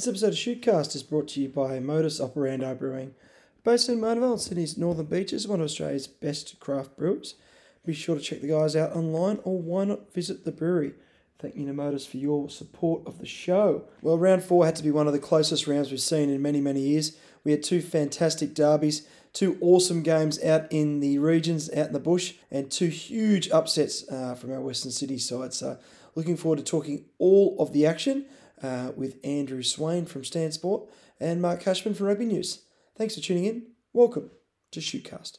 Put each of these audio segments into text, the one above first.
This episode of Shootcast is brought to you by Modus Operandi Brewing, based in Mona Vale, Sydney's Northern Beaches, one of Australia's best craft brewers. Be sure to check the guys out online, or why not visit the brewery? Thank you to Modus for your support of the show. Well, round four had to be one of the closest rounds we've seen in many, many years. We had two fantastic derbies, two awesome games out in the regions, out in the bush, and two huge upsets uh, from our Western City side. So, looking forward to talking all of the action uh, with Andrew Swain from Stan Sport and Mark Cashman from Rugby News. Thanks for tuning in. Welcome to Shootcast.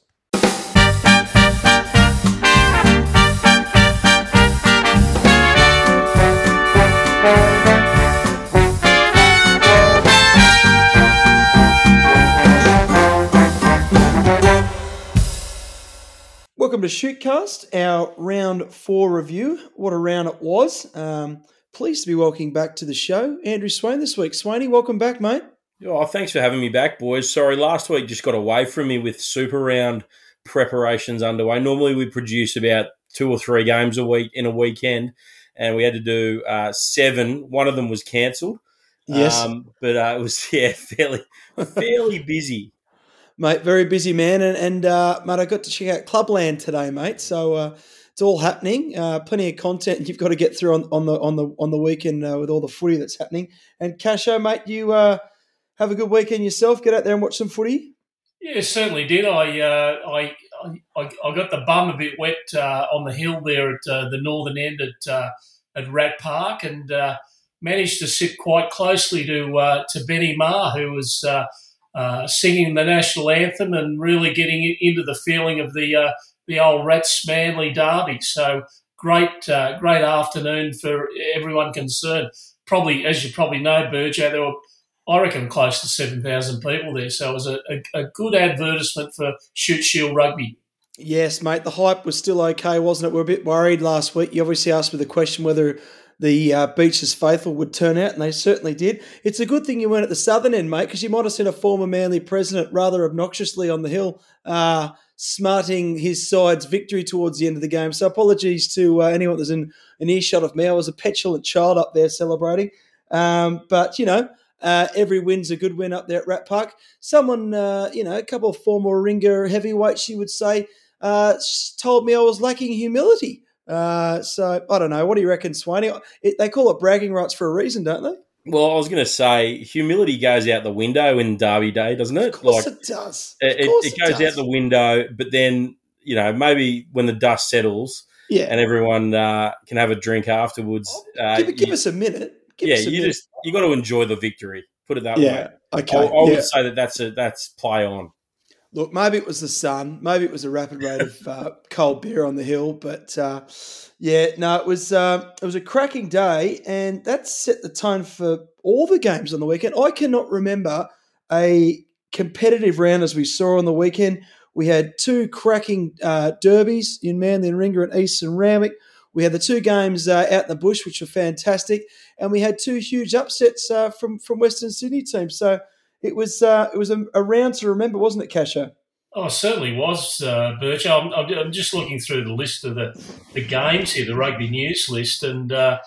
Welcome to Shootcast, our round four review. What a round it was. Um, pleased to be welcoming back to the show Andrew Swain this week. Swainy, welcome back, mate. Oh, thanks for having me back, boys. Sorry, last week just got away from me with Super Round preparations underway. Normally we produce about two or three games a week in a weekend, and we had to do uh, seven. One of them was cancelled. Yes, um, but uh, it was yeah fairly fairly busy mate. Very busy man, and and uh, mate, I got to check out Clubland today, mate. So uh, it's all happening. Uh, plenty of content you've got to get through on, on the on the on the weekend uh, with all the footy that's happening. And Casho, mate, you uh, have a good weekend yourself. Get out there and watch some footy. Yeah, certainly did. I uh, I, I I got the bum a bit wet on the hill there at the northern end at at Rat Park, and managed to sit quite closely to to Benny Maher, who was uh, singing the national anthem and really getting into the feeling of the uh, the old Rats Manly derby. So great, uh, great afternoon for everyone concerned. Probably, as you probably know, Burjo, there were I reckon close to seven thousand people there. So it was a, a, a good advertisement for Shute Shield Rugby. Yes, mate. The hype was still okay, wasn't it? We are a bit worried last week. You obviously asked me the question whether the uh, Beaches faithful would turn out, and they certainly did. It's a good thing you weren't at the southern end, mate, because you might have seen a former Manly president rather obnoxiously on the hill, uh, smarting his side's victory towards the end of the game. So apologies to uh, anyone that's in an earshot of me. I was a petulant child up there celebrating, um, but you know. Uh, every win's a good win up there at Rat Park. Someone, uh, you know, a couple of former ringer heavyweights, she would say, uh, told me I was lacking humility. Uh, so I don't know. What do you reckon, Swaney? They call it bragging rights for a reason, don't they? Well, I was going to say humility goes out the window in Derby Day, doesn't it? Of course like, it does. It, it, goes does. out the window, but then you know maybe when the dust settles, yeah, and everyone uh, can have a drink afterwards. Oh, uh, give, give you, us a minute. Give yeah, you minute. just you got to enjoy the victory. Put it that yeah, way. Okay, I, I yeah. would say that that's a that's play on. Look, maybe it was the sun, maybe it was a rapid rate of uh, cold beer on the hill, but uh, yeah, no, it was uh, it was a cracking day, and that set the tone for all the games on the weekend. I cannot remember a competitive round as we saw on the weekend. We had two cracking uh, derbies in Manly and Ringer and East and Randwick. We had the two games uh, out in the bush, which were fantastic, and we had two huge upsets uh, from from Western Sydney teams. So it was uh, it was a, a, round to remember, wasn't it, Casho? Oh, it certainly was, uh, Birch. I'm, I'm, just looking through the list of the, the games here, the rugby news list, and uh,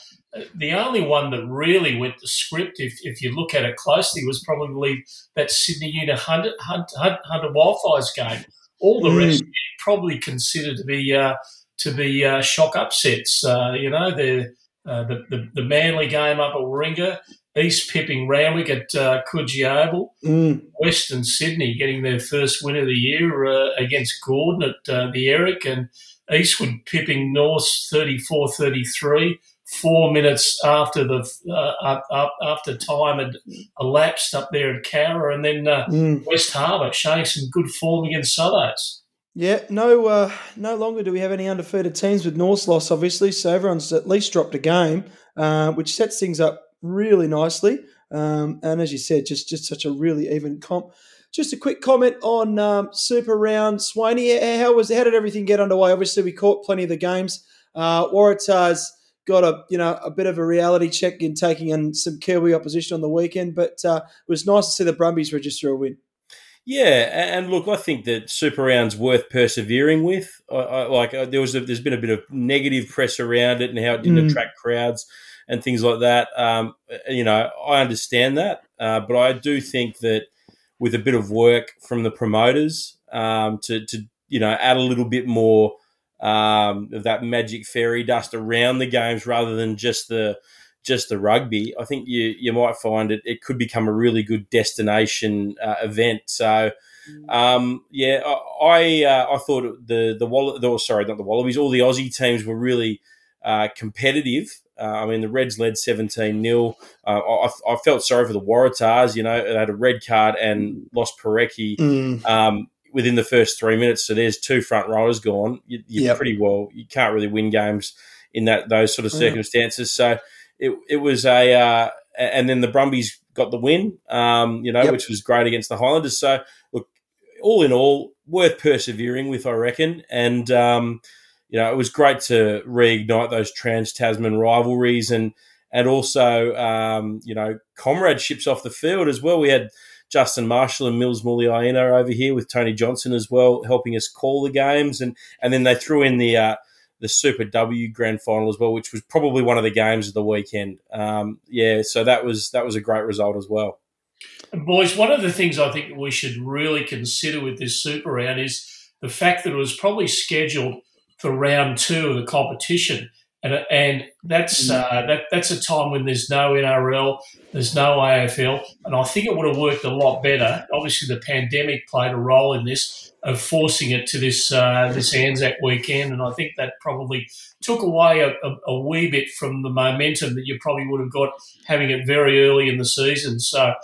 the only one that really went the script, if, if you look at it closely, was probably that Sydney Uni Hunter, Hunter, Hunter Wildfires game. All the mm. rest probably considered to be uh, to be uh, shock upsets. Uh, you know, the, uh, the, the the Manly game up at Warringah, East pipping Randwick at uh, Coogee Oval, mm. Western Sydney getting their first win of the year uh, against Gordon at uh, the Eric, and Eastwood pipping North 34-33, four minutes after the uh, up, up, after time had elapsed up there at Cowra, and then uh, mm. West Harbour showing some good form against Souths. Yeah, no, uh, no longer do we have any undefeated teams with North's loss, obviously. So everyone's at least dropped a game, uh, which sets things up really nicely. Um, and as you said, just just such a really even comp. Just a quick comment on um, Super Round, Swaney. How was how did everything get underway? Obviously, we caught plenty of the games. Uh, Waratahs got a you know a bit of a reality check in taking on some Kiwi opposition on the weekend, but uh, it was nice to see the Brumbies register a win. Yeah, and look, I think that Super Round's worth persevering with. I, I, like uh, there was, a, there's been a bit of negative press around it and how it didn't mm. attract crowds and things like that. Um, you know, I understand that. uh, but I do think that with a bit of work from the promoters um, to, to you know add a little bit more um, of that magic fairy dust around the games rather than just the just the rugby, I think you you might find it it could become a really good destination uh, event. So. Um, yeah, I I, uh, I thought the the Wall- the, sorry not the Wallabies, all the Aussie teams were really uh, competitive. Uh, I mean, the Reds led 17 0. Uh, I, I, felt sorry for the Waratahs. You know, they had a red card and lost Porecki mm. um, within the first three minutes. So there's two front rowers gone. You, are yep. pretty well. You can't really win games in that those sort of circumstances. So it, it was a, uh, and then the Brumbies got the win, um, you know, yep. which was great against the Highlanders. So, look, all in all, worth persevering with, I reckon. And, um, you know, it was great to reignite those trans Tasman rivalries and, and also, um, you know, comradeships off the field as well. We had Justin Marshall and Mils Muliaina over here with Tony Johnson as well, helping us call the games. And, and then they threw in the, uh, the Super W Grand Final as well, which was probably one of the games of the weekend. Um, yeah, so that was that was a great result as well. boys, one of the things I think we should really consider with this Super Round is the fact that it was probably scheduled for round two of the competition and and that's mm. uh, that that's a time when there's no NRL, there's no AFL, and I think it would have worked a lot better. Obviously, the pandemic played a role in this of forcing it to this uh, this Anzac weekend, and I think that probably took away a, a, a, wee bit from the momentum that you probably would have got having it very early in the season. So,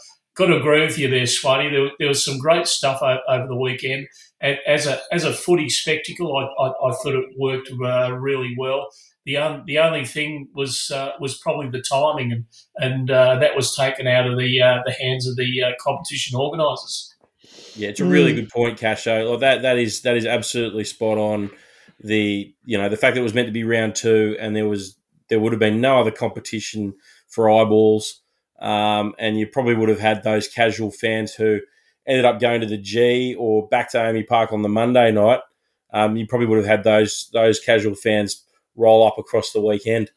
got to agree with you there, Swaney. There, there was some great stuff over, over the weekend. And as a as a footy spectacle, I, I, I thought it worked uh, really well. The un, the only thing was uh, was probably the timing, and and uh, that was taken out of the uh, the hands of the uh, competition organisers. Yeah, it's a really mm. good point, Casho. Like that that is that is absolutely spot on. The you know the fact that it was meant to be round two, and there was there would have been no other competition for eyeballs, um, and you probably would have had those casual fans who ended up going to the G or back to AAMI Park on the Monday night. Um, you probably would have had those those casual fans roll up across the weekend.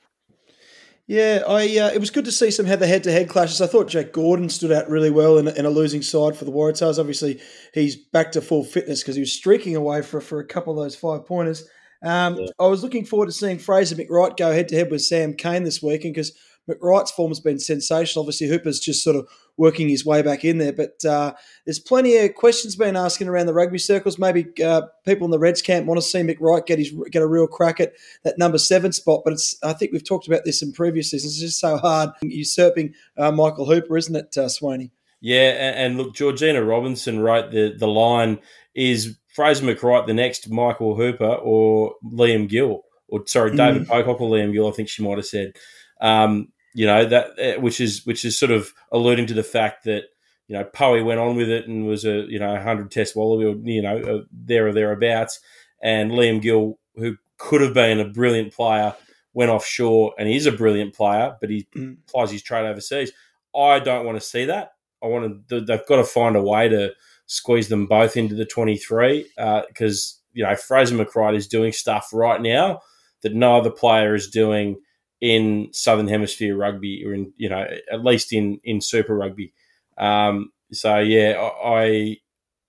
Yeah, I uh, it was good to see some head to head clashes. I thought Jack Gordon stood out really well in, in a losing side for the Waratahs. Obviously, he's back to full fitness because he was streaking away for, for a couple of those five pointers. Um, yeah. I was looking forward to seeing Fraser McReight go head to head with Sam Cane this weekend because McReight's form has been sensational. Obviously, Hooper's just sort of working his way back in there. But uh, there's plenty of questions being asking around the rugby circles. Maybe uh, people in the Reds camp want to see McReight get his get a real crack at that number seven spot. But it's I think we've talked about this in previous seasons. It's just so hard usurping uh, Michael Hooper, isn't it, uh, Swaney? Yeah, and, and look, Georgina Robinson wrote the the line is Fraser McReight the next Michael Hooper or Liam Gill or sorry David mm. Pocock or Liam Gill. I think she might have said. Um, you know that eh, which is which is sort of alluding to the fact that you know Poey went on with it and was a you know hundred test wallaby or you know there or thereabouts, and Liam Gill, who could have been a brilliant player, went offshore and he's a brilliant player, but he mm. applies his trade overseas. I don't want to see that. I want to. They've got to find a way to squeeze them both into the twenty three because uh, you know Fraser McReight is doing stuff right now that no other player is doing in Southern Hemisphere rugby, or in you know at least in in Super Rugby. Um, so yeah, I,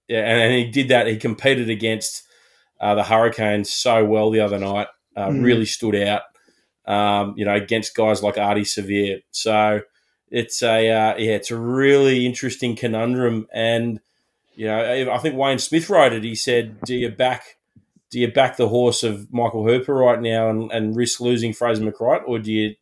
yeah, and, he did that. He competed against uh, the Hurricanes so well the other night. Uh, mm. Really stood out. Um, you know, against guys like Ardie Savea. So it's a uh, yeah, it's a really interesting conundrum. And you know, I think Wayne Smith wrote it. He said, "Do you back do you back the horse of Michael Hooper right now and, and risk losing Fraser McReight, or do you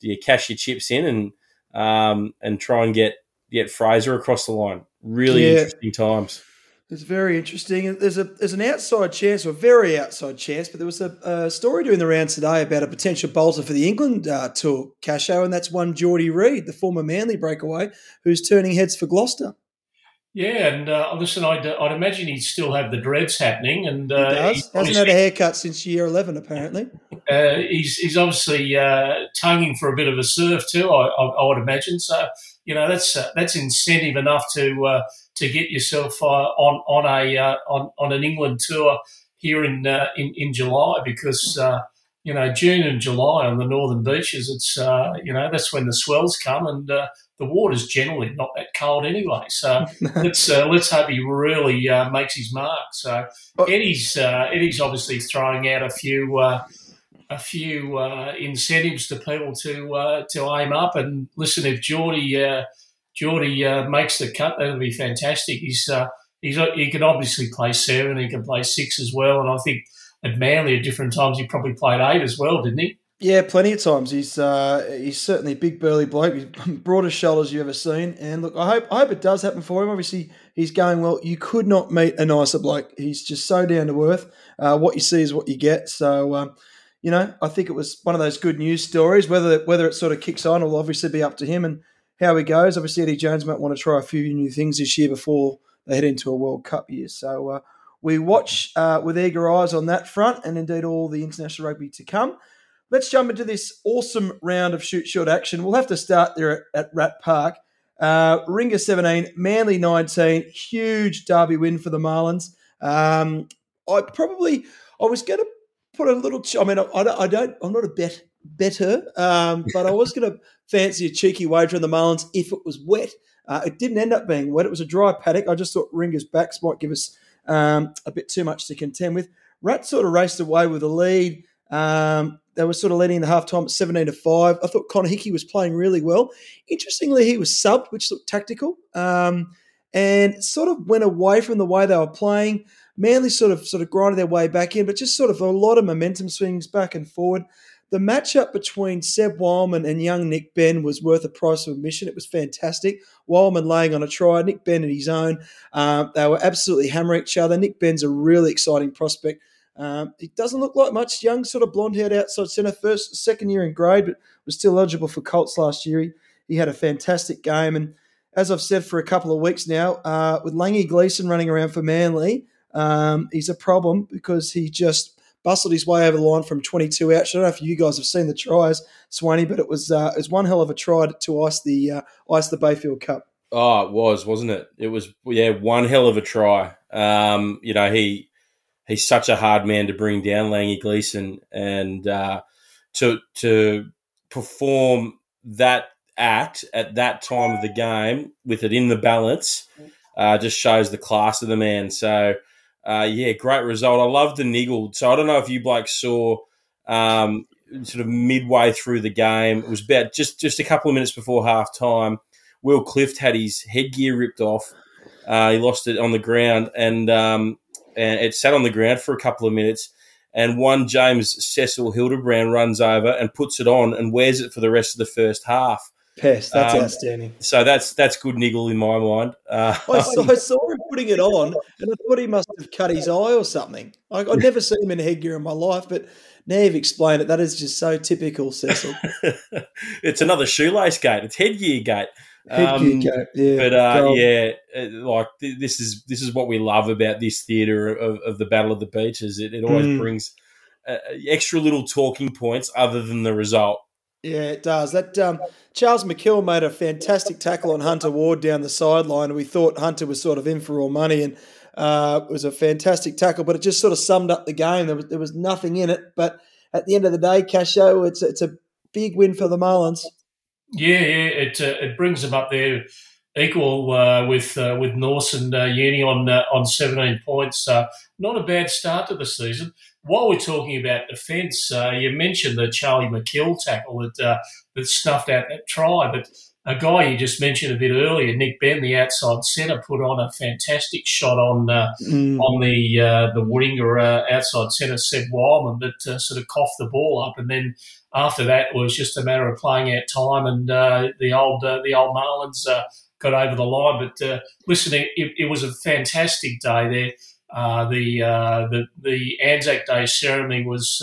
do you cash your chips in and um, and try and get get Fraser across the line? Really yeah. interesting times. It's very interesting. There's a there's an outside chance, or a very outside chance, but there was a, a story doing the rounds today about a potential bolter for the England uh, tour, Casho, and that's one Jordy Reid, the former Manly breakaway, who's turning heads for Gloucester. Yeah, and uh, listen, I'd, I'd, imagine he'd still have the dreads happening, and uh, he does. Hasn't had a haircut since year eleven, apparently. Uh, he's he's obviously uh, tonguing for a bit of a surf too. I, I, I would imagine. So you know that's uh, that's incentive enough to uh, to get yourself on on a on on an England tour here in in, in July because you know June and July on the northern beaches. It's you know that's when the swells come and the water's generally not that cold anyway. So let's uh, let's hope he really uh, makes his mark. So Eddie's uh, Eddie's obviously throwing out a few uh, a few uh, incentives to people to uh, to aim up and listen. If Jordy Jordy makes the cut, that'll be fantastic. He's he's he can obviously play seven, he can play six as well, and I think at Manly at different times he probably played eight as well, didn't he? Yeah, plenty of times. He's uh, he's certainly a big burly bloke. He's broadest shoulders you've ever seen. And look, I hope I hope it does happen for him. Obviously, he's going well. You could not meet a nicer bloke. He's just so down to earth. Uh, what you see is what you get. So, um, you know, I think it was one of those good news stories. Whether whether it sort of kicks on will obviously be up to him and how he goes. Obviously, Eddie Jones might want to try a few new things this year before they head into a World Cup year. So uh, we watch uh, with eager eyes on that front, and indeed all the international rugby to come. Let's jump into this awesome round of shoot short action. We'll have to start there at, at Rat Park. Uh, Ringer 17, Manly 19, huge derby win for the Marlins. Um, I probably, I was going to put a little, I mean, I, I don't, I'm not a bet better, um, but I was going to fancy a cheeky wager on the Marlins if it was wet. Uh, it didn't end up being wet. It was a dry paddock. I just thought Ringer's backs might give us um, a bit too much to contend with. Rat sort of raced away with the lead. Um, they were sort of leading the half time at 17 to 5. I thought Connor Hickey was playing really well. Interestingly, he was subbed, which looked tactical, um, and sort of went away from the way they were playing. Manly sort of sort of grinded their way back in, but just sort of a lot of momentum swings back and forward. The matchup between Seb Wildman and young Nick Ben was worth a price of admission. It was fantastic. Wildman laying on a try, Nick Ben in his own. Um, they were absolutely hammering each other. Nick Ben's a really exciting prospect. Um, he doesn't look like much. Young, sort of blonde haired outside centre, first, second year in grade, but was still eligible for Colts last year. He, he had a fantastic game. And as I've said for a couple of weeks now, uh, with Langi Gleeson running around for Manly, um, he's a problem because he just bustled his way over the line from 22 out. I don't know if you guys have seen the tries, Swaney, but it was uh, it was one hell of a try to ice the uh, ice the Bayfield Cup. Oh, it was, wasn't it? It was, yeah, one hell of a try. Um, you know, he he's such a hard man to bring down, Langi Gleeson, and uh, to to perform that act at that time of the game with it in the balance uh, just shows the class of the man. So, uh, yeah, great result. I love the niggle. So I don't know if you like saw um, sort of midway through the game. It was about just just a couple of minutes before half time. Will Clift had his headgear ripped off. Uh, he lost it on the ground, and um, and it sat on the ground for a couple of minutes. And one James Cecil Hildebrand runs over and puts it on and wears it for the rest of the first half. Pest, that's um, outstanding. So that's that's good niggle in my mind. Uh, I, saw, I, saw, him putting it on, and I thought he must have cut his eye or something. I, would never seen him in headgear in my life, but now you've explained it. That is just so typical, Cecil. it's another shoelace gate. It's headgear gate. Um, yeah, but uh, yeah, like this is this is what we love about this theatre of, of, the Battle of the Beaches. It, it always mm. brings uh, extra little talking points other than the result. Yeah, it does. That um, Charles McKill made a fantastic tackle on Hunter Ward down the sideline. We thought Hunter was sort of in for all money, and uh, it was a fantastic tackle. But it just sort of summed up the game. There was there was nothing in it. But at the end of the day, Casho, it's it's a big win for the Marlins. Yeah, yeah, it uh, it brings them up there equal uh, with uh, with Norse and uh, Uni on uh, on 17 points. not a bad start to the season. While we're talking about defence, uh, you mentioned the Charlie McKill tackle that uh, that snuffed out that try, but a guy you just mentioned a bit earlier, Nick Ben, the outside centre, put on a fantastic shot on uh, mm. on the uh, the winger uh, outside centre, Seb Wildman, that uh, sort of coughed the ball up, and then after that was just a matter of playing out time, and uh, the old uh, the old Marlins got over the line. But listen, it, it, was a fantastic day there. the the the Anzac Day ceremony was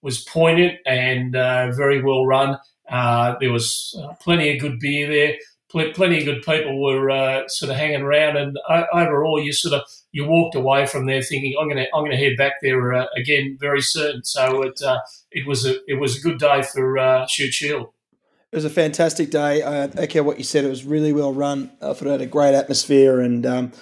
was poignant and very well run. Uh, there was uh, plenty of good beer there. Pl- plenty of good people were uh, sort of hanging around, and overall, you sort of you walked away from there thinking, "I'm to I'm to head back there uh, again very soon." So it uh, it was a it was a good day for Shute Shield. It was a fantastic day. I echo what you said. It was really well run. I thought it had a great atmosphere, and um,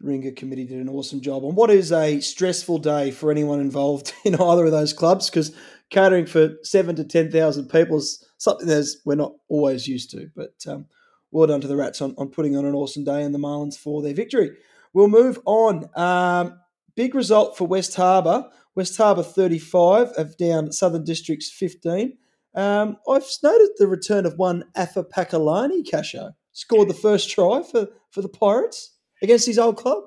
the Ringer committee did an awesome job on what is a stressful day for anyone involved in either of those clubs because catering for seven to ten thousand people is something that we're not always used to. But um, well done to the Rats on, on putting on an awesome day and the Marlins for their victory. We'll move on. Um, big result for West Harbour. West Harbour 35 of down Southern Districts 15. Um, I've noted the return of one Afa Pakalani, Casho. Scored the first try for, for the Pirates against his old club.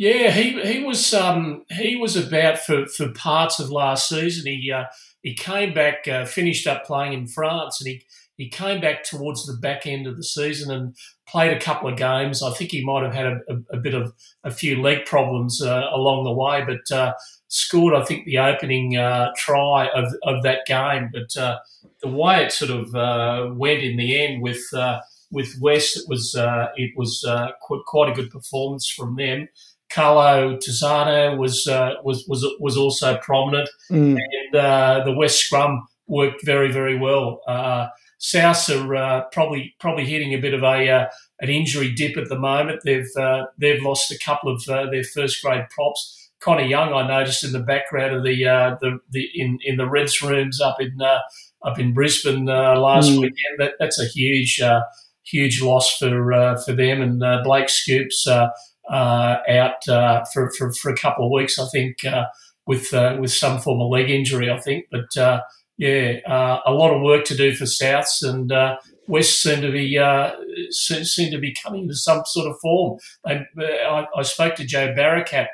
Yeah, he he was um, he was about for, for parts of last season. He uh, he came back, uh, finished up playing in France, and he he came back towards the back end of the season and played a couple of games. I think he might have had a, a, a bit of a few leg problems uh, along the way, but uh, scored, I think, the opening uh, try of, of that game. But uh, the way it sort of uh, went in the end with uh, with West, it was it was quite, quite a good performance from them. Carlo Tizzano was was was was also prominent, mm. and the West scrum worked very very well. South are uh, probably probably hitting a bit of a uh, an injury dip at the moment. They've uh, they've lost a couple of uh, their first grade props. Connor Young, I noticed in the background of the uh, the, the in, in the Reds rooms up in uh, up in Brisbane last mm. weekend. That, that's a huge huge loss for for them. And Blake Scoops out for, for for a couple of weeks, I think, with with some form of leg injury. I think, but yeah, uh, a lot of work to do for Souths, and uh, West seem to be uh, seem to be coming to some sort of form. I, I, I spoke to Joe Barakat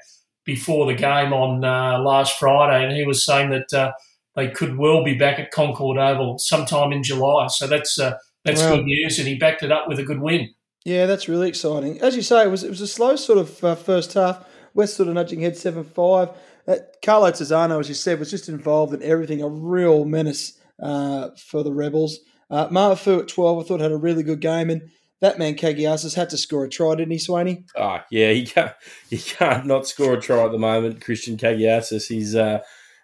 before the game on uh, last Friday, and he was saying that uh, they could well be back at Concord Oval sometime in July. So that's uh, that's wow. good news, and he backed it up with a good win. Yeah, that's really exciting. As you say, it was it was a slow sort of first half. West sort of nudging ahead seven five. Uh, Carlo Tizzano, as you said, was just involved in everything, a real menace uh, for the Rebels. Uh, Marfu at 12, I thought had a really good game, and that man Kagiasis had to score a try, didn't he, Swaney? Oh, yeah, he can't, he can't not score a try at the moment, Christian Kagiasis. He's uh,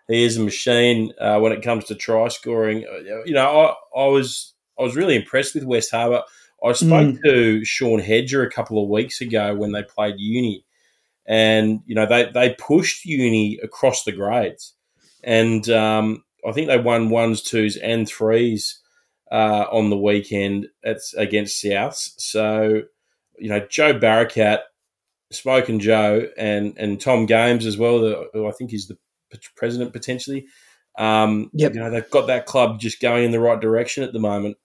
he is a machine uh, when it comes to try scoring. Uh, you know, I, I was I was really impressed with West Harbour. I spoke mm. to Sean Hedger a couple of weeks ago when they played Uni, and you know they they pushed uni across the grades, and um, I think they won ones, twos, and threes uh, on the weekend at, against Souths. So you know Joe Barakat, Smoking Joe, and and Tom Games as well, who I think is the president potentially. Um, yep. You know they've got that club just going in the right direction at the moment.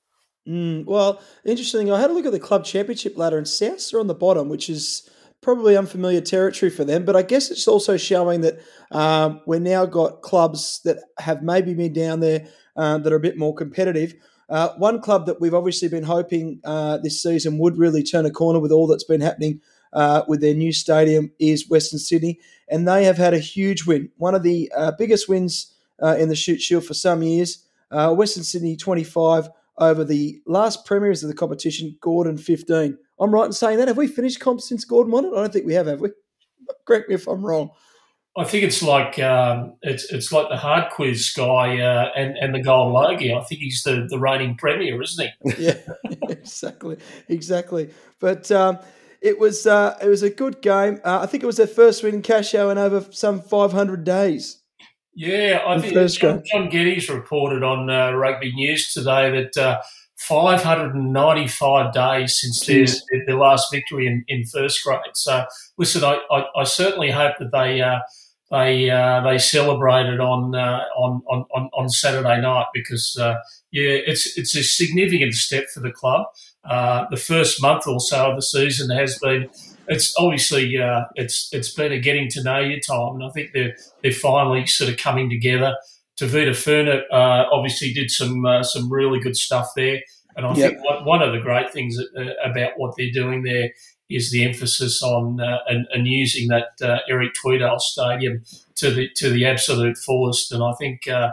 Mm, well, interesting. I had a look at the club championship ladder, and Souths are on the bottom, which is probably unfamiliar territory for them. But I guess it's also showing that um, we've now got clubs that have maybe been down there uh, that are a bit more competitive. Uh, one club that we've obviously been hoping uh, this season would really turn a corner with all that's been happening uh, with their new stadium is Western Sydney, and they have had a huge win, one of the uh, biggest wins uh, in the Shute Shield for some years. Western Sydney 25 over the last premiers of the competition, Gordon 15. I'm right in saying that. Have we finished comp since Gordon won it? I don't think we have, have we? Correct me if I'm wrong. I think it's like um, it's it's like the hard quiz guy uh, and and the gold logie. I think he's the, the reigning premier, isn't he? yeah, exactly, exactly. But um, it was uh, it was a good game. Uh, I think it was their first win in Casho in over some 500 days. Yeah, I think John, John, Geddes reported on uh, Rugby News today that uh, 595 days since their, their, last victory in, in first grade. So, listen, I, I, I certainly hope that they uh, they uh, they celebrated on, uh, on on on Saturday night because uh, yeah, it's it's a significant step for the club. Uh, the first month or so of the season has been. It's obviously uh, it's it's been a getting to know you time, and I think they're they're finally sort of coming together. Tevita Funa uh, obviously did some uh, some really good stuff there. And I yep. think what, one of the great things uh, about what they're doing there is the emphasis on uh, and, and, using that uh, Eric Tweedale Stadium to the to the absolute fullest. And I think uh,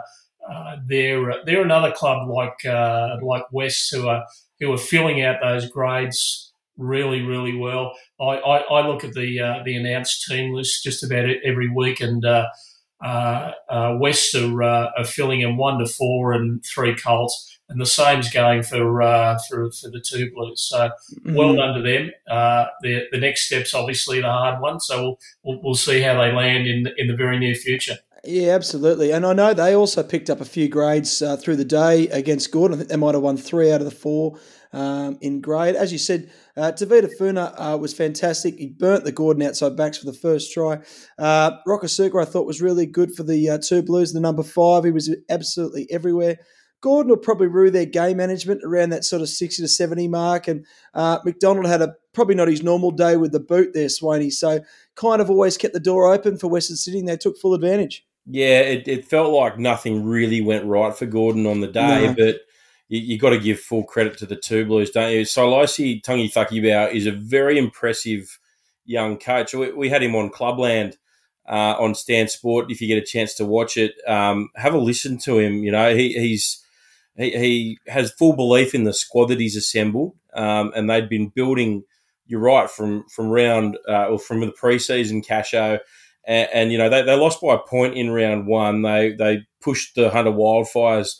uh they're they're another club like uh, like West who are who are filling out those grades really really well. I, I, I look at the the announced team list just about every week and uh, uh, West are, uh, are filling in one to four and three Colts, and the same's going for uh, for, for the two Blues. So mm-hmm. well done to them. Uh, the the next step's obviously the hard one, so we'll, we'll, we'll see how they land in in the very near future. Yeah, absolutely. And I know they also picked up a few grades uh, through the day against Gordon. I think they might have won three out of the four um, in grade. As you said, uh, Tevita Funa uh, was fantastic. He burnt the Gordon outside backs for the first try. Uh, Rokasuka, I thought, was really good for the uh, two Blues, the number five. He was absolutely everywhere. Gordon will probably rue their game management around that sort of 60 to 70 mark. And uh, McDonald had a probably not his normal day with the boot there, Swaney. So kind of always kept the door open for Western Sydney and they took full advantage. Yeah, it, it felt like nothing really went right for Gordon on the day, no. but you, you got to give full credit to the two Blues, don't you? So Silosi Tungi Thakibau is a very impressive young coach. We, we had him on Clubland uh, on Stan Sport. If you get a chance to watch it, um, have a listen to him. You know, he, he's he, he has full belief in the squad that he's assembled, um, and they've been building. You're right from from round uh, or from the preseason, Casho, and, and, you know they, they lost by a point in round one. They they pushed the Hunter Wildfires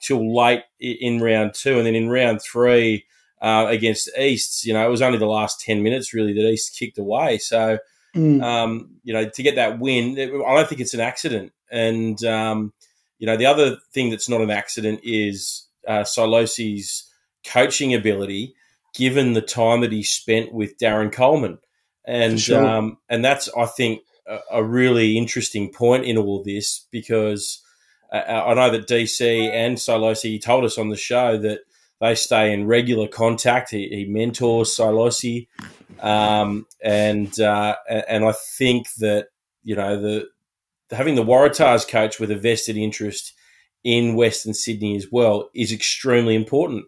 till late in round two, and then in round three uh, against Easts, you know it was only the last ten minutes really that East kicked away. So mm. um, you know to get that win, I don't think it's an accident, and um, you know, the other thing that's not an accident is uh, Silosi's coaching ability, given the time that he spent with Darren Coleman, and sure. um, and that's I think a, a, really interesting point in all of this because uh, I know that DC and Silosi told us on the show that they stay in regular contact. He, he mentors Silosi, um, and uh, and I think that you know the having the Waratahs coach with a vested interest in Western Sydney as well is extremely important.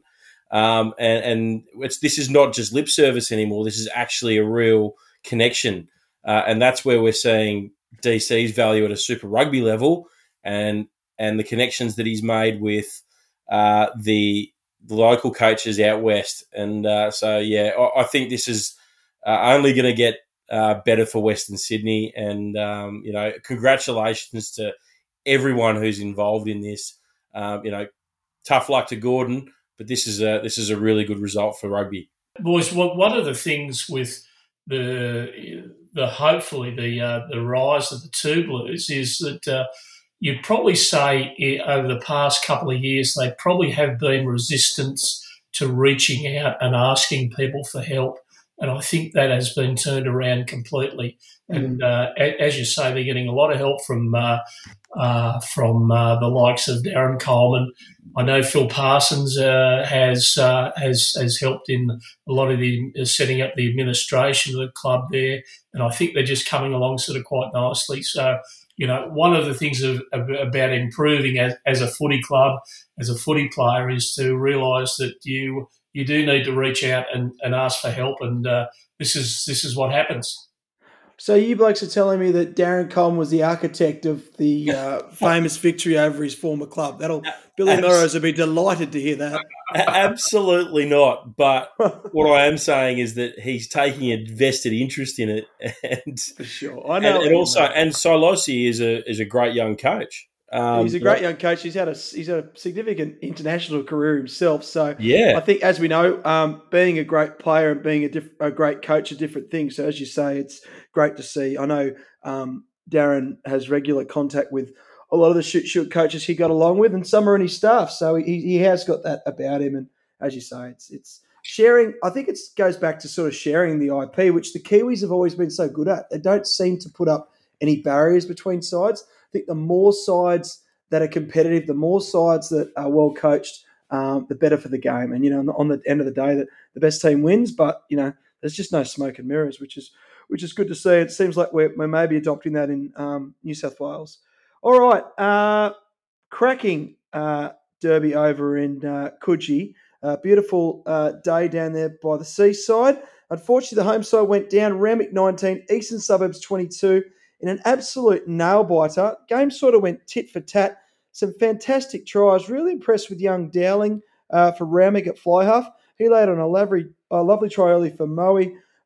Um, and and this is not just lip service anymore. This is actually a real connection, uh, and that's where we're seeing DC's value at a Super Rugby level, and and the connections that he's made with uh, the, the local coaches out west. And uh, so, yeah, I, I, think this is uh, only going to get uh, better for Western Sydney. And, um, you know, congratulations to everyone who's involved in this. Um, you know, tough luck to Gordon, but this is a this is a really good result for rugby. Boys, what one of the things with the the hopefully the uh, the rise of the two blues is that uh, you'd probably say over the past couple of years they probably have been resistance to reaching out and asking people for help and I think that has been turned around completely. Mm. And uh, as you say, they're getting a lot of help from uh, uh, from uh, the likes of Darren Coleman. I know Phil Parsons uh, has uh, has has helped in a lot of the setting up the administration of the club there, and I think they're just coming along sort of quite nicely. So. You know, one of the things of, about improving as, as a footy club, as a footy player, is to realise that you you do need to reach out and, and ask for help. And uh, this is this is what happens. So you blokes are telling me that Darren Coleman was the architect of the uh, famous victory over his former club. That'll Billy Abs- Melrose will be delighted to hear that. Absolutely not. But what I am saying is that he's taking a vested interest in it, and for sure, I know. And, and also, and Silosi is a is a great young coach. Um, he's a great young coach. He's had a he's had a significant international career himself. So yeah, I think as we know, um, being a great player and being a, diff- a, great coach are different things. So as you say, it's great to see. I know um, Darren has regular contact with a lot of the shoot shoot coaches he got along with, and some are in his staff. So he, he has got that about him. And as you say, it's it's sharing. I think it goes back to sort of sharing the IP, which the Kiwis have always been so good at. They don't seem to put up any barriers between sides I think the more sides that are competitive, the more sides that are well coached, um, the better for the game. And you know, on the end of the day, that the best team wins. But you know, there's just no smoke and mirrors, which is which is good to see. It seems like we're, we're maybe adopting that in um, New South Wales. All right, uh, cracking uh, derby over in uh, Coogee. Uh, beautiful day down there by the seaside. Unfortunately, the home side went down. Randwick 19, Eastern Suburbs 22 in an absolute nail biter. Game sort of went tit for tat. Some fantastic tries. Really impressed with young Dowling uh, for Randwick at fly half. He laid on a lovely, a lovely try early for Moe.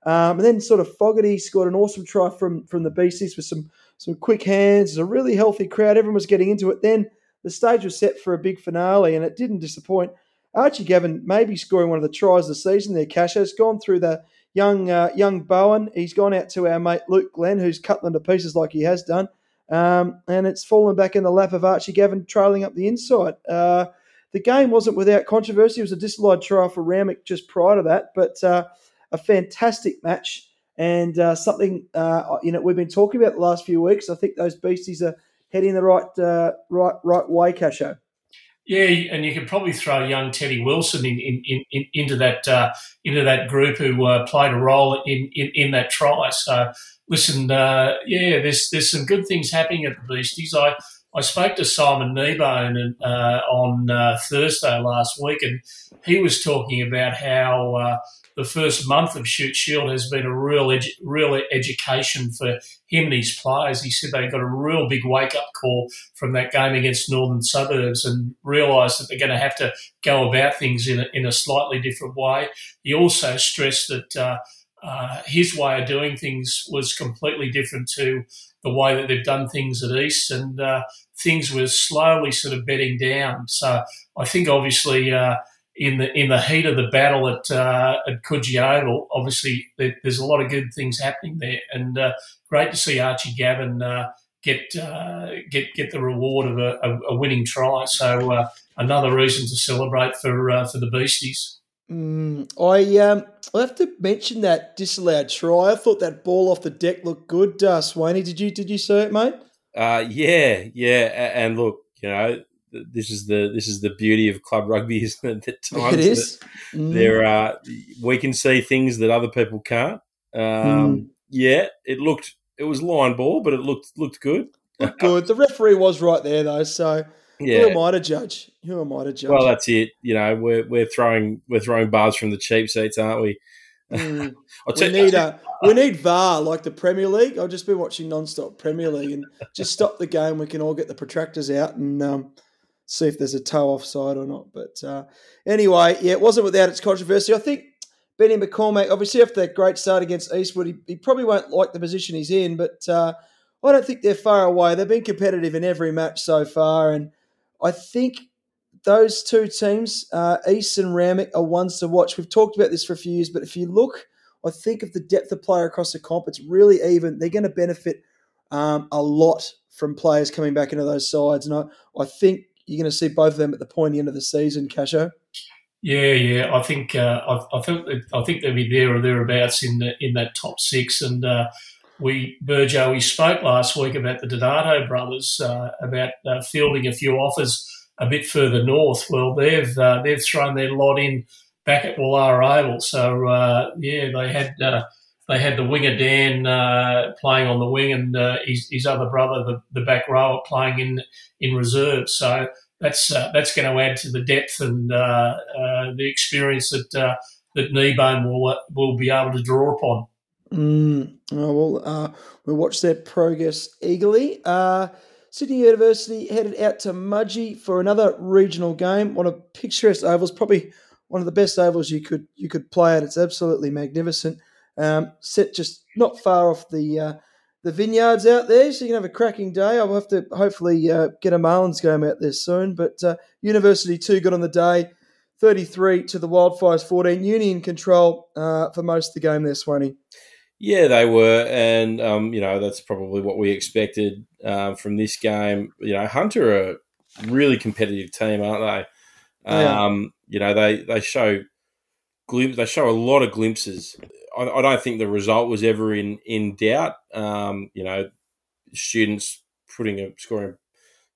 Um, and then sort of Fogarty scored an awesome try from from the Beasties with some some quick hands. It's a really healthy crowd. Everyone was getting into it. Then the stage was set for a big finale, and it didn't disappoint. Archie Gavin maybe scoring one of the tries of the season there. Cash has gone through the young uh, young Bowen. He's gone out to our mate Luke Glenn, who's cut them to pieces like he has done. Um, and it's fallen back in the lap of Archie Gavin, trailing up the inside. Uh, the game wasn't without controversy. It was a disallowed try for Randwick just prior to that, but uh, a fantastic match and uh, something uh, you know we've been talking about the last few weeks. I think those beasties are heading the right uh, right right way, Casho. Yeah, and you could probably throw young Teddy Wilson in, in, in into that uh, into that group who uh, played a role in, in, in, that try. So listen, uh, yeah, there's there's some good things happening at the Beasties. I I spoke to Simon Kneebone uh, on uh, Thursday last week, and he was talking about how uh, the first month of Shute Shield has been a real edu- real education for him and his players. He said they got a real big wake up call from that game against Northern Suburbs and realised that they're going to have to go about things in a, in a slightly different way. He also stressed that. Uh, uh, his way of doing things was completely different to the way that they've done things at East, and uh, things were slowly sort of bedding down. So I think obviously uh, in the in the heat of the battle at uh, at Coogee Oval, obviously there, there's a lot of good things happening there, and uh, great to see Archie Gavin uh, get uh, get get the reward of a, a, a winning try. So uh, another reason to celebrate for uh, for the Beasties. Mm, I um, I have to mention that disallowed try. I thought that ball off the deck looked good. Uh, Swaney, did you did you see it, mate? Uh, yeah, yeah, and look, you know, this is the this is the beauty of club rugby, isn't it? It is. Mm. There are we can see things that other people can't. Um, mm. Yeah, it looked it was line ball, but it looked looked good. Looked good. The referee was right there though, so yeah. who am I to judge? Who am I to judge? Well, that's it. You know, we're we're throwing we're throwing bars from the cheap seats, aren't we? Mm. we need a we need VAR like the Premier League. I've just been watching non-stop Premier League and just stop the game. We can all get the protractors out and um, see if there's a toe offside or not. But uh, anyway, yeah, it wasn't without its controversy. I think Benny McCormack, obviously after that great start against Eastwood, he, he probably won't like the position he's in, but uh, I don't think they're far away. They've been competitive in every match so far, and I think those two teams, uh, East and Randwick, are ones to watch. We've talked about this for a few years, but if you look, I think of the depth of player across the comp, it's really even. They're going to benefit um, a lot from players coming back into those sides, and I, I think you're going to see both of them at the pointy end of the season, Casho. Yeah, yeah, I think uh, I, I, think I think they'll be there or thereabouts in the, in that top six. And uh, we, Burjo, we spoke last week about the Donato brothers uh, about uh, fielding a few offers a bit further north. Well, they've uh, they've thrown their lot in back at Woollahra Oval. So uh, yeah, they had they had the winger Dan uh, playing on the wing and uh, his, his, other brother, the, the back rower, playing in in reserve. So that's uh, that's going to add to the depth and uh, uh, the experience that that Kneebone will will be able to draw upon. Mm, oh, well, we'll watch their progress eagerly. Sydney University headed out to Mudgee for another regional game. One of picturesque ovals, probably one of the best ovals you could you could play at. It's absolutely magnificent. Um, set just not far off the uh, the vineyards out there, so you can have a cracking day. I'll have to hopefully uh, get a Marlins game out there soon. But uh, University two got on the day, thirty three to the Wildfires fourteen. Union control uh, for most of the game there, Swaney. Yeah, they were, and um, you know that's probably what we expected um, from this game. You know, Hunter are a really competitive team, aren't they? Um, You know, they they show glimpse. They show a lot of glimpses I, I, don't think the result was ever in in doubt. Um, you know, students putting a scoring,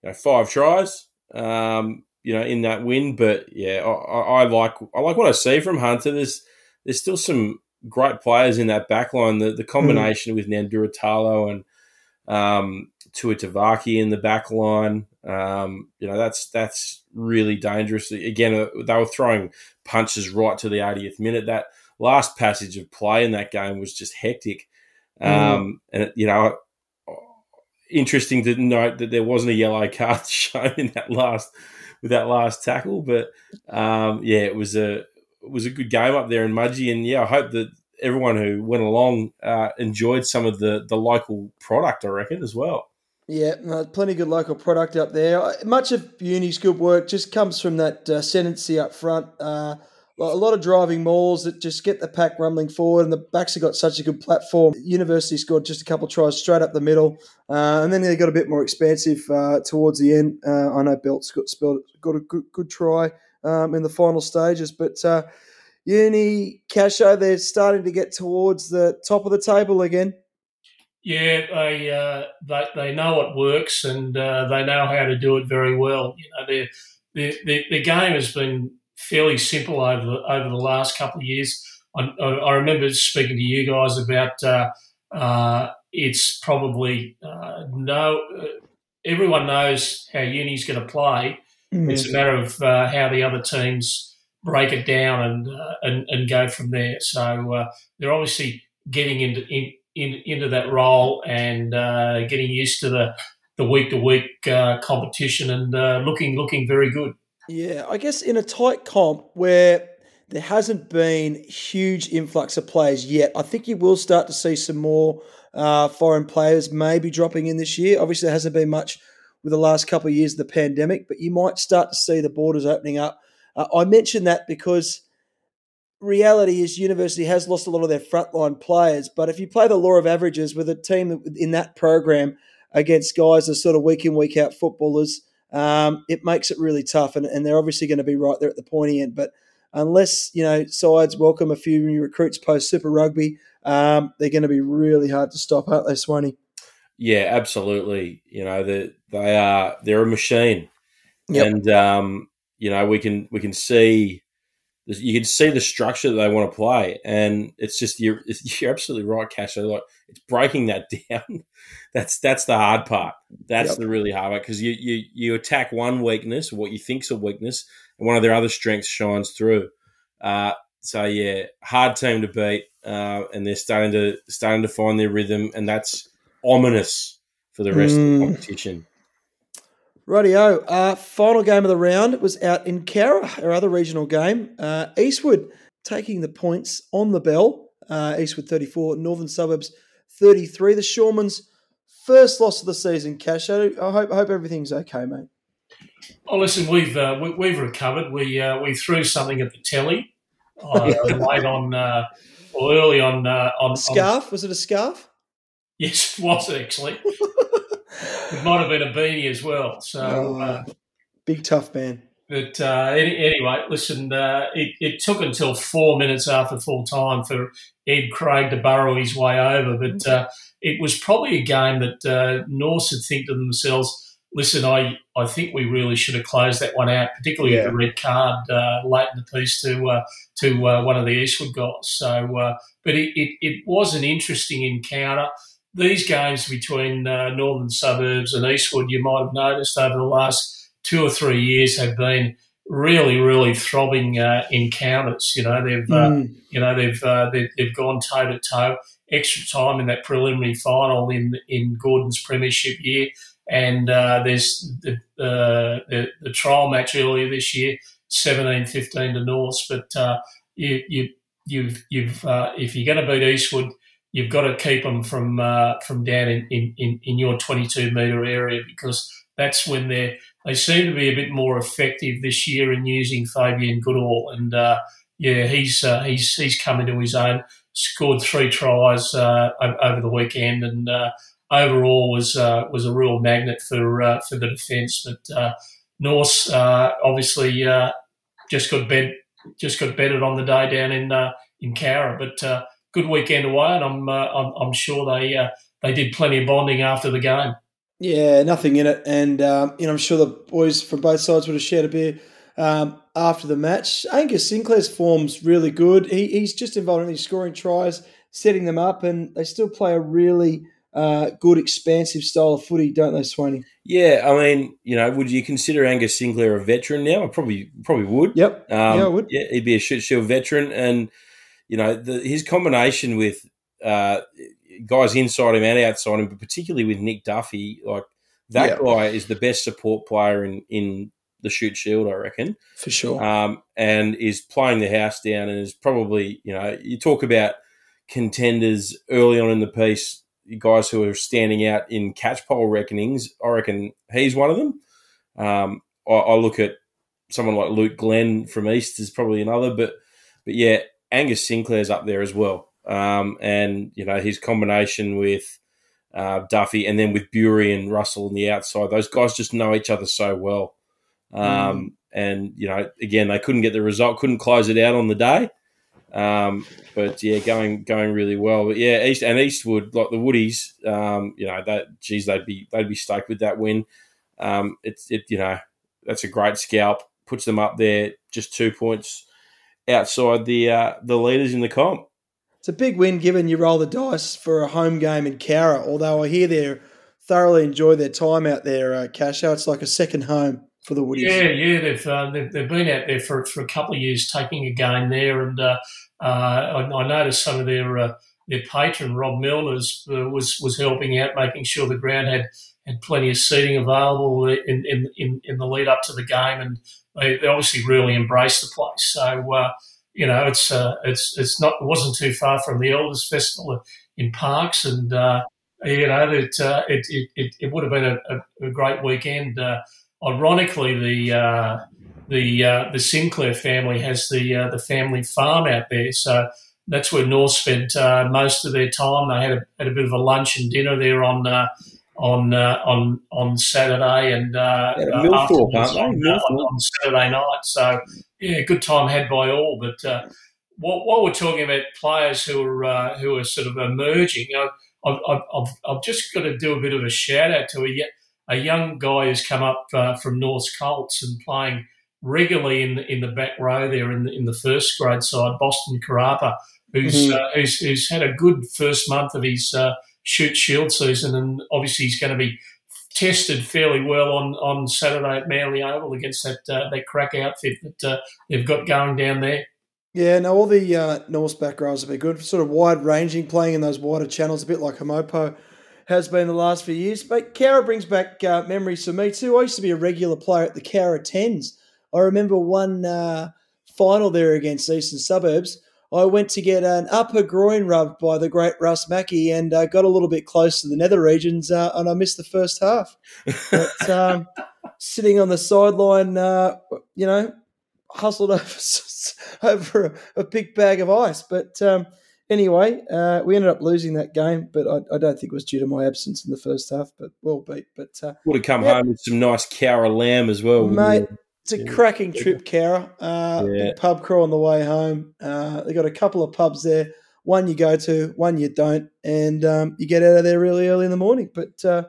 you know, five tries. Um, you know, in that win, but yeah, I, I, like I like what I see from Hunter. There's there's still some great players in that back line. The the combination mm. with Nanduratalo and um, Tuatavaki in the back line. Um, you know, that's that's really dangerous. Again, uh, they were throwing punches right to the 80th minute. That last passage of play in that game was just hectic. Mm. Um, and, you know, interesting to note that there wasn't a yellow card shown in that last with that last tackle. But um, yeah, it was a it was a good game up there in Mudgee, and yeah, I hope that everyone who went along uh, enjoyed some of the the local product. I reckon as well. Yeah, plenty of good local product up there. Much of Uni's good work just comes from that uh, up front. Uh, a lot of driving mauls that just get the pack rumbling forward, and the backs have got such a good platform. University scored just a couple tries straight up the middle, uh, and then they got a bit more expansive uh, towards the end. Uh, I know Belts got got a good, good try um, in the final stages, but uh, Uni Casho, they're starting to get towards the top of the table again. Yeah, they uh, they, they know what works and uh, they know how to do it very well. You know, the the the game has been fairly simple over the, over the last couple of years. I, I remember speaking to you guys about uh, uh, it's probably uh, no. everyone knows how Uni's going to play. Mm-hmm. It's a matter of uh, how the other teams break it down and uh, and, and go from there. So uh, they're obviously getting into in, in, into that role and getting used to the the week to week competition and looking looking very good. Yeah, I guess in a tight comp where there hasn't been huge influx of players yet, I think you will start to see some more uh, foreign players maybe dropping in this year. Obviously, there hasn't been much with the last couple of years of the pandemic, but you might start to see the borders opening up. Uh, I mention that because reality is university has lost a lot of their frontline players, but if you play the law of averages with a team in that program against guys that sort of week in week out footballers um, it makes it really tough. And, and they're obviously going to be right there at the pointy end. But unless, you know, sides welcome a few new recruits post Super Rugby, um, they're going to be really hard to stop, aren't they, Swaney? Yeah, absolutely. You know, they, they are, they're a machine. Yep. And, um, you know, we can, we can see, you can see the structure that they want to play, and it's just you're you're absolutely right, Cash. Like it's breaking that down that's that's the hard part. That's yep. the really hard part because you, you you attack one weakness, what you think's a weakness, and one of their other strengths shines through. Uh, so yeah, hard team to beat, uh, and they're starting to starting to find their rhythm, and that's ominous for the rest mm. of the mm. competition. Rightio. Uh, final game of the round was out in Cowra, our other regional game. Uh, Eastwood taking the points on the bell. Uh, Eastwood 34, Northern Suburbs 33. The Shoremen's First loss of the season, Cash. I hope, I hope everything's okay, mate. Oh, listen, we've uh, we, have recovered. We uh, we threw something at the telly uh, late on, uh, or early on. Uh, on scarf on, was it a scarf? Yes, it was actually. it might have been a beanie as well. So oh, uh, big tough man. But uh, anyway, listen, uh, it, it, took until four minutes after full time for Ed Craig to burrow his way over. But uh, it was probably a game that uh, Norths had think to themselves, listen, I, I think we really should have closed that one out, particularly yeah. with the red card uh, late in the piece to uh, to one of the Eastwood guys. So, but it, it, it, was an interesting encounter. These games between Northern Suburbs and Eastwood, you might have noticed over the last two or three years have been really, really throbbing uh, encounters. You know, they've uh, mm. you know they've, uh, they've they've gone toe to toe. Extra time in that preliminary final in in Gordon's premiership year, and uh, there's the, the, the trial match earlier this year, 17-15 to North. But uh, you you you've you've uh, if you're going to beat Eastwood. You've got to keep them from from down in, in, in your 22 metre area because that's when they're they seem to be a bit more effective this year in using Fabian Goodall. And uh, yeah, he's uh, he's he's come into his own. Scored three tries uh, over the weekend, and uh, overall was uh, was a real magnet for uh, for the defence. But Norths obviously just got bed just got bedded on the day down in in Cowra, but good weekend away, and I'm I'm, I'm, sure they they did plenty of bonding after the game. Yeah, nothing in it, and um, you know I'm sure the boys from both sides would have shared a beer um, after the match. Angus Sinclair's form's really good. He, he's just involved in these scoring tries, setting them up, and they still play a really uh, good, expansive style of footy, don't they, Swaney? Yeah, I mean, you know, would you consider Angus Sinclair a veteran now? I probably probably would. Yep. Um, yeah, I would. Yeah, he'd be a Shute Shield veteran, and you know, the, his combination with uh, guys inside him and outside him, but particularly with Nick Duffy, like that yeah. guy is the best support player in in the Shute Shield, I reckon, for sure. Um, and is playing the house down, and is probably you know you talk about contenders early on in the piece, guys who are standing out in Catchpole reckonings. I reckon he's one of them. Um, I, I look at someone like Luke Glenn from East is probably another, but but yeah, Angus Sinclair's up there as well. Um, and you know his combination with uh, Duffy and then with Bury and Russell on the outside, those guys just know each other so well. Um, mm. And you know, again, they couldn't get the result, couldn't close it out on the day. Um, but yeah, going going really well. But yeah, East and Eastwood, like the Woodies, um, you know, that geez, they'd be they'd be stoked with that win. Um, it's it, you know, that's a great scalp. Puts them up there, just two points outside the uh, the leaders in the comp. It's a big win given you roll the dice for a home game in Cowra, although I hear they thoroughly enjoy their time out there, uh, Casho. It's like a second home for the Woodies. Yeah, yeah, they've, uh, they've, they've been out there for, for a couple of years taking a game there, and uh, uh, I, I, noticed some of their uh, their patron Rob Milner's uh, was was helping out, making sure the ground had had plenty of seating available in in, in, in the lead up to the game, and they, they obviously really embraced the place. So uh, you know, it's it's it's not it wasn't too far from the Elvis Festival in Parkes, and you know, it, it, it, it, would have been a, a, great weekend. Ironically, the uh, the uh, the Sinclair family has the uh, the family farm out there, so that's where North spent uh, most of their time. They had a, had a bit of a lunch and dinner there on uh, on uh, on on Saturday and uh, Millthorpe, on, on, on, Saturday night. So yeah, good time had by all. But while, while, we're talking about players who are who are sort of emerging, I've, I've, I've, just got to do a bit of a shout out to a a young guy who's come up uh, from North Colts and playing regularly in the, in the back row there in the, in the first grade side, Boston Karapa, who's, mm-hmm. uh, who's, who's had a good first month of his uh, Shute Shield season, and obviously he's going to be tested fairly well on, on Saturday at Manly Oval against that uh, that crack outfit that uh, they've got going down there. Yeah, no, all the uh, Norths back rows have been good. Sort of wide ranging, playing in those wider channels, a bit like Haumopo has been the last few years. But Cowra brings back uh, memories for me too. I used to be a regular player at the Cowra Tens. I remember one uh, final there against Eastern Suburbs. I went to get an upper groin rub by the great Russ Mackey and uh, got a little bit close to the nether regions, uh, and I missed the first half. But um, sitting on the sideline, uh, you know, hustled over, over a, a, big bag of ice. But um, Anyway, uh, we ended up losing that game, but I, I, don't think it was due to my absence in the first half. But well beat. But uh, would have come yeah. home with some nice Cowra lamb as well, mate. It's a yeah. cracking trip, Cowra. Uh, yeah. pub crawl on the way home. Uh, they got a couple of pubs there. One you go to, one you don't, and um, you get out of there really early in the morning. But uh,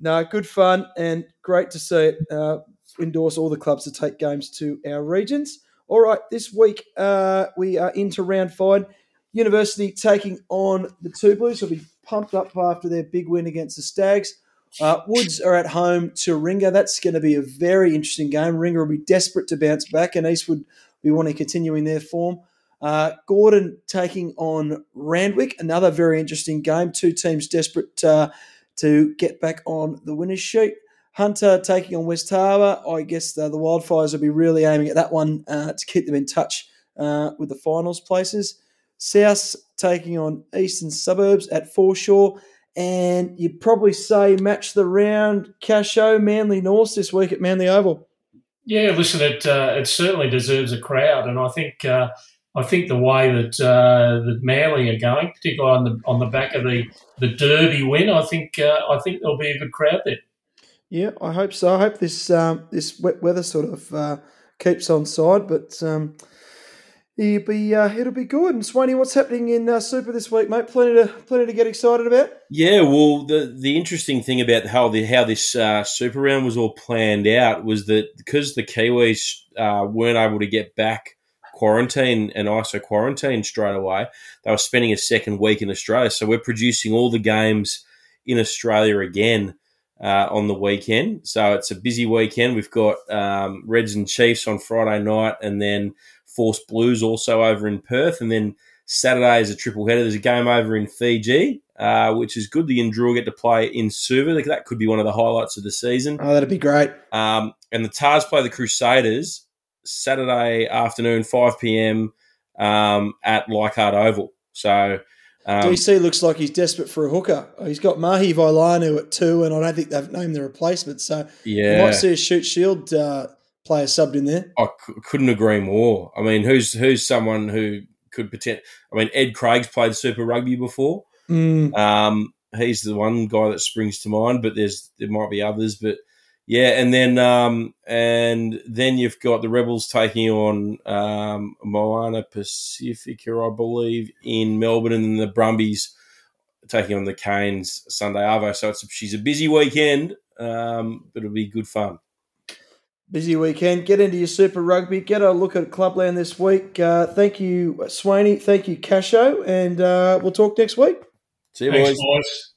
no, good fun and great to see it. Uh, endorse all the clubs to take games to our regions. All right, this week uh, we are into round five. University taking on the Two Blues. Will be pumped up after their big win against the Stags. Uh, Woods are at home to Ringa. That's going to be a very interesting game. Ringa will be desperate to bounce back, and Eastwood will be wanting continuing their form. Uh, Gordon taking on Randwick, another very interesting game. Two teams desperate uh, to get back on the winners' sheet. Hunter taking on West Harbour. I guess uh, the Wildfires will be really aiming at that one uh, to keep them in touch uh, with the finals places. South taking on Eastern Suburbs at Forshaw. And you'd probably say match the round Casho Manly North this week at Manly Oval. Yeah, listen, it uh, it certainly deserves a crowd, and I think uh, I think the way that uh, that Manly are going, particularly on the on the back of the, the Derby win, I think uh, I think there'll be a good crowd there. Yeah, I hope so. I hope this um, this wet weather sort of uh, keeps on side, but um, it'll be uh, it'll be good. And Swaney, what's happening in uh, Super this week, mate? Plenty to plenty to get excited about. Yeah, well, the the interesting thing about how the how this uh, Super round was all planned out was that because the Kiwis uh, weren't able to get back quarantine and ISO quarantine straight away, they were spending a second week in Australia. So we're producing all the games in Australia again. Uh, on the weekend. So it's a busy weekend. We've got um, Reds and Chiefs on Friday night, and then Force Blues also over in Perth, and then Saturday is a triple header. There's a game over in Fiji, uh, which is good. The Indrua get to play in Suva. That could be one of the highlights of the season. Oh, that'd be great. Um, and the Tahs play the Crusaders Saturday afternoon, 5 p.m. Um, at Leichhardt Oval. So um, DC looks like he's desperate for a hooker. He's got Mahe Vailanu at two, and I don't think they've named the replacement. So yeah, you might see a Shute Shield uh, player subbed in there. I c- couldn't agree more. I mean, who's who's someone who could pretend? I mean, Ed Craig's played Super Rugby before. Mm. Um, he's the one guy that springs to mind, but there's there might be others. But yeah, and then um, and then you've got the Rebels taking on um, Moana Pacifica, I believe, in Melbourne, and then the Brumbies taking on the Canes Sunday Arvo. So it's she's a busy weekend, um, but it'll be good fun. Busy weekend. Get into your Super Rugby. Get a look at Clubland this week. Uh, thank you, Swaney. Thank you, Casho. And uh, we'll talk next week. See you, Thanks, boys. boys.